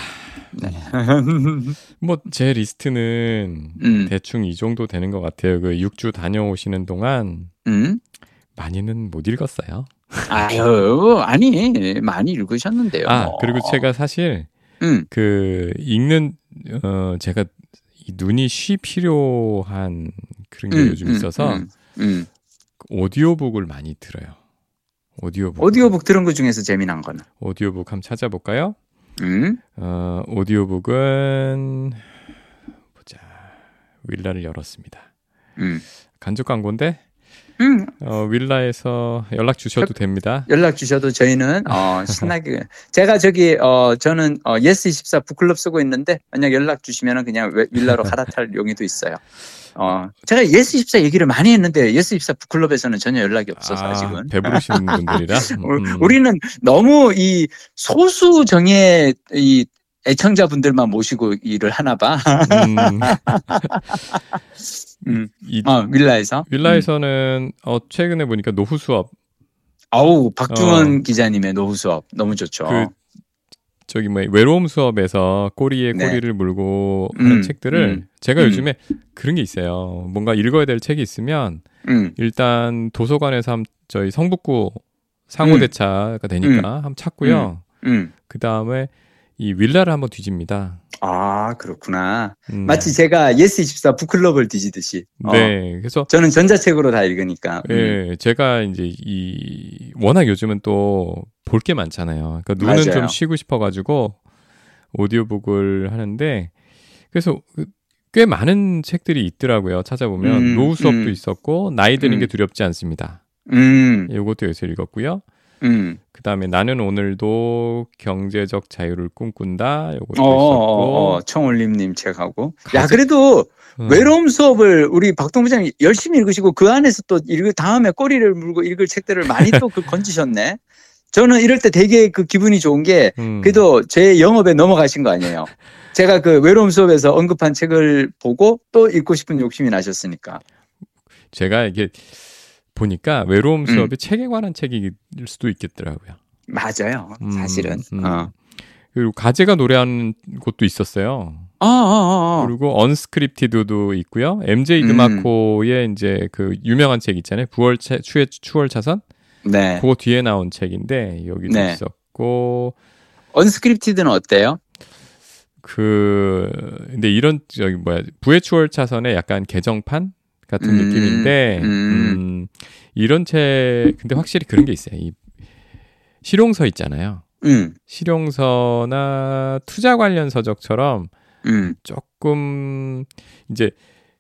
네. (laughs) 뭐 제 리스트는 음, 대충 이 정도 되는 것 같아요. 그 6주 다녀오시는 동안 음. 많이는 못 읽었어요. (laughs) 아유, 아니, 많이 읽으셨는데요. 아 뭐. 그리고 제가 사실 음, 그 읽는 어 제가 이 눈이 쉬 필요한 그런 게 음, 요즘 음, 있어서 음, 음. 오디오북을 많이 들어요. 오디오북. 오디오북 들은 것 중에서 재미난 거는. 오디오북 한번 찾아볼까요? 음, 어, 오디오북은 보자. 윌라를 열었습니다. 음, 간접 광고인데 음. 어, 윌라에서 연락 주셔도 됩니다. 연락 주셔도 저희는 어, (laughs) 신나게 제가 저기 어 저는 어 예스 24 북클럽 쓰고 있는데 만약 연락 주시면은 그냥 웨- 윌라로 갈아탈 (laughs) 용의도 있어요. 어 제가 예스 24 얘기를 많이 했는데 예스 24 북클럽에서는 전혀 연락이 없어서 아, 아직은 배부르신 (laughs) 분들이라. 우- 음. 우리는 너무 이 소수 정의 이 애청자분들만 모시고 일을 하나 봐. 음, 음. 이 어, 윌라에서. 음. 윌라에서는 어, 최근에 보니까 노후 수업 아우, 박중원 어. 기자님의 노후 수업 너무 좋죠. 그 저기 뭐 외로움 수업에서 꼬리에 네. 꼬리를 물고 하는 음, 책들을 음, 제가 음. 요즘에 그런 게 있어요. 뭔가 읽어야 될 책이 있으면 음, 일단 도서관에서 한 저희 성북구 상호대차가 되니까 한번 찾고요. 음. 그 다음에 이 윌라를 한번 뒤집니다. 아, 그렇구나. 음, 마치 제가 예스 24 북클럽을 뒤지듯이. 어, 네, 그래서 저는 전자책으로 다 읽으니까. 음. 예, 제가 이제 이 워낙 요즘은 또 볼 게 많잖아요. 그러니까 눈은 맞아요. 좀 쉬고 싶어가지고 오디오북을 하는데 그래서 그꽤 많은 책들이 있더라고요. 찾아보면 음, 노후 수업도 음. 있었고 나이 드는 음. 게 두렵지 않습니다. 음, 이것도 여기서 읽었고요. 음. 그 다음에 나는 오늘도 경제적 자유를 꿈꾼다. 이것도 어, 어, 있었고. 어, 청올림님 책하고. 야, 가장- 그래도 음. 외로움 수업을 우리 박동 부장이 열심히 읽으시고 그 안에서 또 읽을 다음에 꼬리를 물고 읽을 책들을 많이 또 그 (laughs) 건지셨네. 저는 이럴 때 되게 그 기분이 좋은 게 음. 그래도 제 영업에 넘어가신 거 아니에요. 제가 그 외로움 수업에서 언급한 책을 보고 또 읽고 싶은 욕심이 나셨으니까. 제가 이게 보니까 외로움 음. 수업이 책에 관한 책일 수도 있겠더라고요. 맞아요. 음, 사실은. 음. 어. 그리고 가제가 노래하는 곳도 있었어요. 어, 어, 어, 어. 그리고 언스크립티드도 있고요. MJ 음. 드마코의 이제 그 유명한 책 있잖아요. 9월 차, 추의 추월 차선. 네. 그거 뒤에 나온 책인데 여기도 네. 있었고 언스크립티드는 어때요? 그 근데 이런 저기 뭐야 부의 추월 차선의 약간 개정판 같은 음, 느낌인데 음. 음, 이런 책 근데 확실히 그런 게 있어요. 이 실용서 있잖아요. 음, 실용서나 투자 관련 서적처럼 음. 조금 이제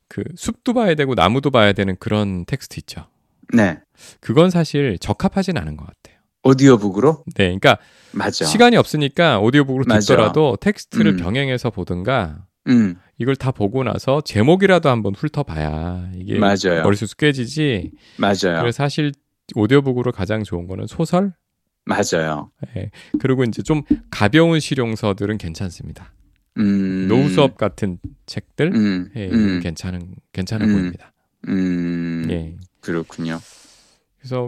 그 숲도 봐야 되고 나무도 봐야 되는 그런 텍스트 있죠. 네. 그건 사실 적합하진 않은 것 같아요. 오디오북으로? 네, 그러니까 맞아. 시간이 없으니까 오디오북으로 맞아. 듣더라도 텍스트를 음. 병행해서 보든가 음, 이걸 다 보고 나서 제목이라도 한번 훑어봐야 이게 맞아요. 머릿속 깨지지. 맞아요. 그래서 사실 오디오북으로 가장 좋은 거는 소설. 맞아요. 예. 그리고 이제 좀 가벼운 실용서들은 괜찮습니다. 음. 노후 수업 같은 책들 음, 예, 음, 괜찮은 괜찮아 음. 보입니다. 음. 예. 그렇군요. 그래서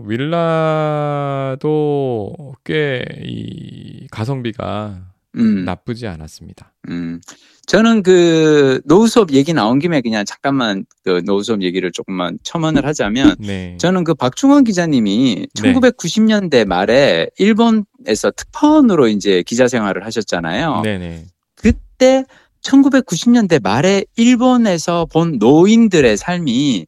윌라도 꽤 이 가성비가 음, 나쁘지 않았습니다. 음. 저는 그 노후 수업 얘기 나온 김에 그냥 잠깐만 그 노후 수업 얘기를 조금만 첨언을 하자면 (laughs) 네. 저는 그 박중원 기자님이 네. 1990년대 말에 일본에서 특파원으로 이제 기자 생활을 하셨잖아요. 네네. 그때 1990년대 말에 일본에서 본 노인들의 삶이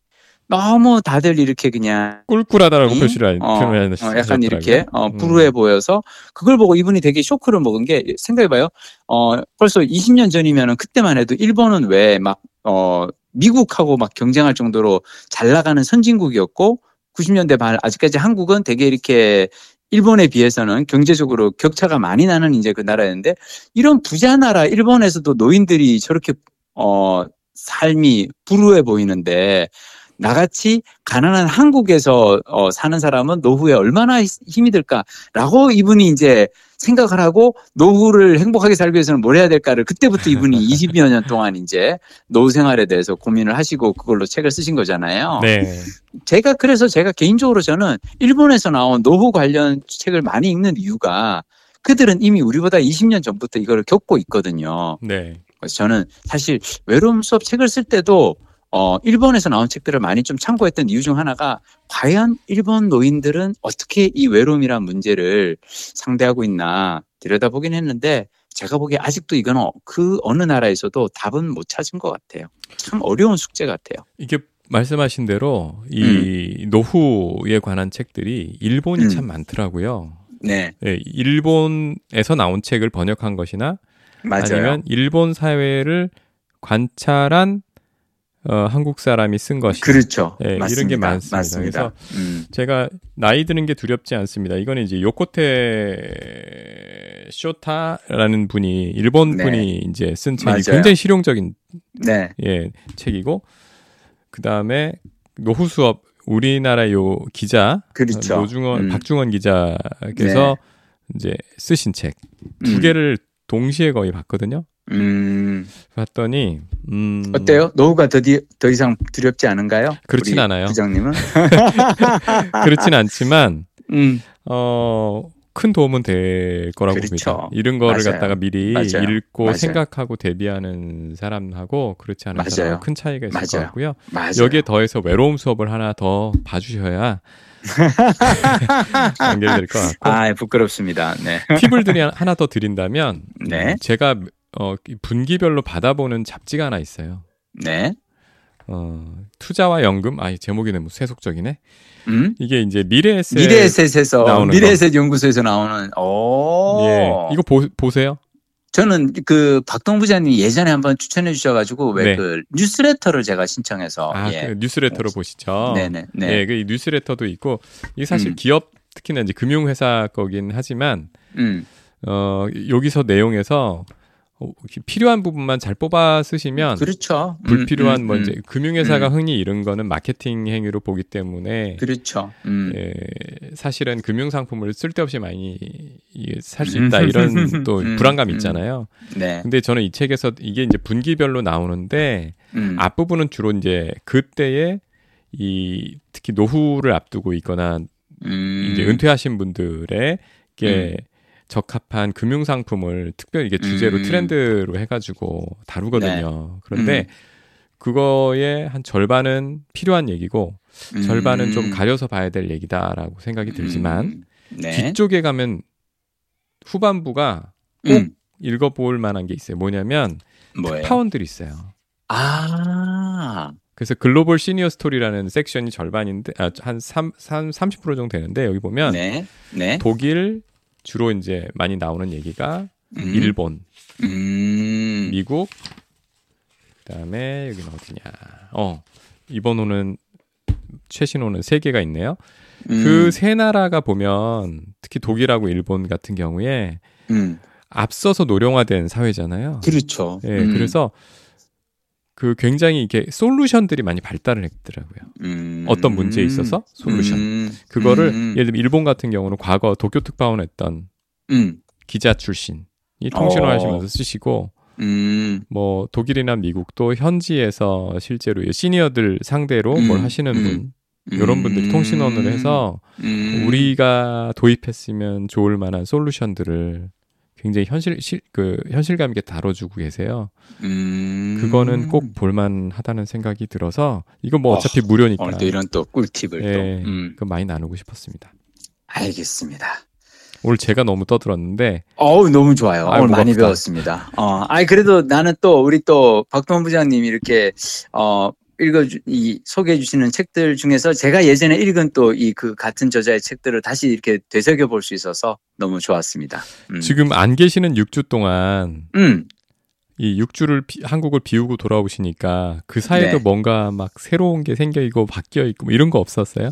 너무 다들 이렇게 그냥 꿀꿀하다라고 이? 표시를 어, 표현을 어. 약간 이렇게 어, 음. 불우해 보여서 그걸 보고 이분이 되게 쇼크를 먹은 게 생각해봐요. 어, 벌써 20년 전이면은 그때만 해도 일본은 왜 막 어, 미국하고 막 경쟁할 정도로 잘 나가는 선진국이었고 90년대 말 아직까지 한국은 되게 이렇게 일본에 비해서는 경제적으로 격차가 많이 나는 이제 그 나라였는데 이런 부자 나라 일본에서도 노인들이 저렇게 어 삶이 불우해 보이는데 나같이 가난한 한국에서 어, 사는 사람은 노후에 얼마나 히- 힘이 들까라고 이분이 이제 생각을 하고 노후를 행복하게 살기 위해서는 뭘 해야 될까를 그때부터 이분이 (laughs) 20여 년 동안 이제 노후 생활에 대해서 고민을 하시고 그걸로 책을 쓰신 거잖아요. 네. 제가 그래서 제가 개인적으로 저는 일본에서 나온 노후 관련 책을 많이 읽는 이유가 그들은 이미 우리보다 20년 전부터 이걸 겪고 있거든요. 네. 그래서 저는 사실 외로움 수업 책을 쓸 때도 어, 일본에서 나온 책들을 많이 좀 참고했던 이유 중 하나가 과연 일본 노인들은 어떻게 이 외로움이란 문제를 상대하고 있나 들여다보긴 했는데 제가 보기에 아직도 이거는 그 어느 나라에서도 답은 못 찾은 것 같아요. 참 어려운 숙제 같아요. 이게 말씀하신 대로 이 노후에 관한 책들이 일본이 음. 참 많더라고요. 네, 예, 일본에서 나온 책을 번역한 것이나 맞아요. 아니면 일본 사회를 관찰한 어, 한국 사람이 쓴 것이 그렇죠. 예, 맞습니다. 이런 게 많습니다. 맞습니다. 음, 제가 나이 드는 게 두렵지 않습니다. 이거는 이제 요코테 쇼타라는 분이 일본 네. 분이 이제 쓴 책이 맞아요. 굉장히 실용적인 네, 예, 책이고 그 다음에 노후 수업 우리나라 요 기자 그렇죠. 노중원 음. 박중원 기자께서 이제 쓰신 책두 음, 개를 동시에 거의 봤거든요. 음, 봤더니 음, 어때요? 노후가 더, 디, 더 이상 두렵지 않은가요? 그렇진 않아요. 부장님은? (laughs) 그렇진 않지만 음, 어. 큰 도움은 될 거라고 그렇죠. 봅니다. 이런 거를 맞아요. 갖다가 미리 맞아요. 읽고 맞아요. 생각하고 대비하는 사람하고 그렇지 않은. 사람하고 큰 차이가 있을 것 맞아요. 같고요. 여기에 더해서 외로움 수업을 하나 더 봐주셔야 (laughs) 연결될 것 같고 아, 부끄럽습니다. 네. 팁을 드리 하나 더 드린다면 네. 음, 제가 어, 분기별로 받아보는 잡지가 하나 있어요. 네. 어, 투자와 연금 아 제목이 너무 세속적이네. 음? 이게 이제 미래에셋 미래에셋에서 나오는 미래에셋 연구소에서 나오는 오 예 이거 보, 보세요. 저는 그 박동 부장님이 예전에 한번 추천해 주셔가지고 왜 네. 그 뉴스레터를 제가 신청해서 아 예. 그 뉴스레터로 보시죠. 네네 네. 예, 그 뉴스레터도 있고 이게 사실 음. 기업 특히나 이제 금융회사 거긴 하지만 음. 어 여기서 내용에서 필요한 부분만 잘 뽑아 쓰시면 그렇죠. 음, 불필요한 음, 뭐 음. 이제 금융회사가 음. 흔히 이런 거는 마케팅 행위로 보기 때문에 그렇죠. 음. 예, 사실은 금융 상품을 쓸데없이 많이 살수 음. 있다 이런 (laughs) 또 음, 불안감이 음. 있잖아요. 네. 근데 저는 이 책에서 이게 이제 분기별로 나오는데 음. 앞부분은 주로 이제 그때에 이 특히 노후를 앞두고 있거나 음. 이제 은퇴하신 분들의 게 적합한 금융 상품을 특별히 이게 주제로 음. 트렌드로 해가지고 다루거든요. 그런데 음. 그거의 한 절반은 필요한 얘기고 음. 절반은 좀 가려서 봐야 될 얘기다라고 생각이 들지만 음. 네. 뒤쪽에 가면 후반부가 꼭 음. 읽어볼 만한 게 있어요. 뭐냐면 뭐예요? 파운들이 있어요. 아. 그래서 글로벌 시니어 스토리라는 섹션이 절반인데 아, 한 3, 3, 30% 정도 되는데 여기 보면 네. 네. 독일 주로 이제 많이 나오는 얘기가 음. 일본, 음. 미국, 그다음에 여기는 어디냐? 어 이번 호는 최신 호는 세 개가 있네요. 음. 그세 나라가 보면 특히 독일하고 일본 같은 경우에 음. 앞서서 노령화된 사회잖아요. 그렇죠. 예, 음. 그래서 그 굉장히 이게 솔루션들이 많이 발달을 했더라고요. 음. 어떤 문제에 있어서 솔루션. 음. 그거를 음. 예를 들면 일본 같은 경우는 과거 도쿄 특파원 했던 음. 기자 출신이 통신을 어. 하시면서 쓰시고 음. 뭐 독일이나 미국도 현지에서 실제로 이 시니어들 상대로 뭘 음, 하시는 음, 분 이런 분들이 음. 통신원을 해서 음. 우리가 도입했으면 좋을 만한 솔루션들을 굉장히 현실 실, 그 현실감 있게 다뤄주고 계세요. 음. 그거는 꼭 볼만하다는 생각이 들어서 이거 뭐 어, 어차피 무료니까 오늘 또 이런 또 꿀팁을 예, 또. 음. 그 많이 나누고 싶었습니다. 알겠습니다. 오늘 제가 너무 떠들었는데 어우 너무 좋아요. 아유, 오늘 많이. 배웠습니다. 어, 아이 그래도 나는 또 우리 또 박동원 부장님이 이렇게 어 읽어 이 소개해 주시는 책들 중에서 제가 예전에 읽은 또 이 그 같은 저자의 책들을 다시 이렇게 되새겨 볼 수 있어서 너무 좋았습니다. 음. 지금 안 계시는 6주 동안 음. 이 6주를 한국을 비우고 돌아오시니까 그 사이에도 네. 뭔가 막 새로운 게 생겨 있고 바뀌어 있고 뭐 이런 거 없었어요?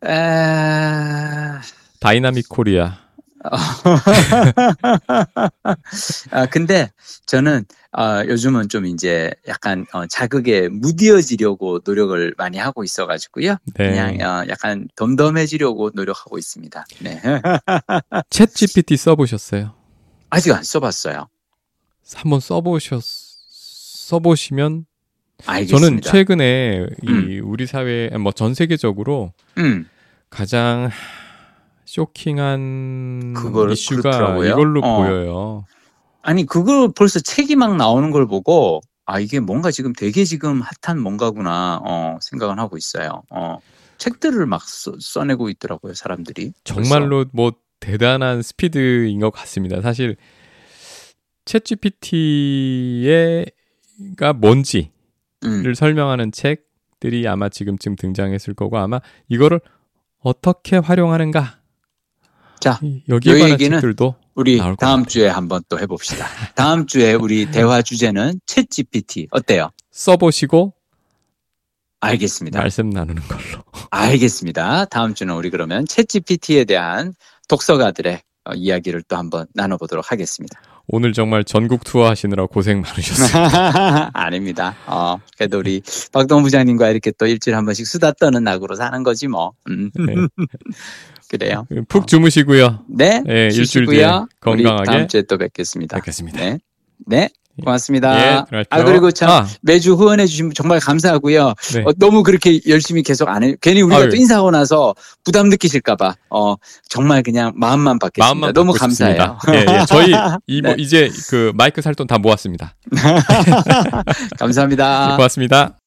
아... Dynamic Korea. 아, 근데 저는 아, 요즘은 좀 이제 약간 어, 자극에 무디어지려고 노력을 많이 하고 있어가지고요. 네. 그냥 어, 약간 덤덤해지려고 노력하고 있습니다. 네. (laughs) 챗 GPT 써보셨어요? 아직 안 써봤어요. 한번 써보셨 써보시면 알겠습니다. 저는 최근에 이 음. 우리 사회 뭐 전 세계적으로 음, 가장 쇼킹한 그걸 이슈가 그렇더라고요. 이걸로 어. 보여요. 아니 그거 벌써 책이 막 나오는 걸 보고 아 이게 뭔가 지금 되게 지금 핫한 뭔가구나 어 생각은 하고 있어요. 어 책들을 막 써, 써내고 있더라고요 사람들이. 정말로 뭐 대단한 스피드인 것 같습니다. 사실 챗 GPT가 뭔지를 음, 설명하는 책들이 아마 지금쯤 등장했을 거고 아마 이거를 어떻게 활용하는가 자, 이- 여기에 요 얘기는 우리 다음 같아요. 주에 한번 또 해봅시다. 다음 주에 우리 (laughs) 대화 주제는 챗 GPT 어때요? 써보시고 알겠습니다. 말씀 나누는 걸로. 알겠습니다. 다음 주는 우리 그러면 챗 GPT에 대한 독서가들의 어, 이야기를 또 한번 나눠보도록 하겠습니다. 오늘 정말 전국 투어 하시느라 고생 많으셨어요. (laughs) 아닙니다. 어, 그래도 우리 박동원 부장님과 이렇게 또 일주일에 한 번씩 수다 떠는 낙으로 사는 거지 뭐. 음, 네. (laughs) 그래요. 푹 주무시고요. 네. 네, 일주일. 뒤에 건강하게 다음 주에 또 뵙겠습니다. 뵙겠습니다. 네. 네. 고맙습니다. 예, 들어갈게요. 아, 그리고 참 아, 매주 후원해 주시면 정말 감사하고요. 네. 어, 너무 그렇게 열심히 계속 안 해. 괜히 우리가 아유. 또 인사하고 나서 부담 느끼실까봐. 어, 정말 그냥 마음만 받겠습니다. 마음만 너무 감사해요. 예, 예. 저희 (laughs) 이, 뭐, 네. 이제 그 마이크 살 돈 다 모았습니다. (laughs) 감사합니다. 고맙습니다.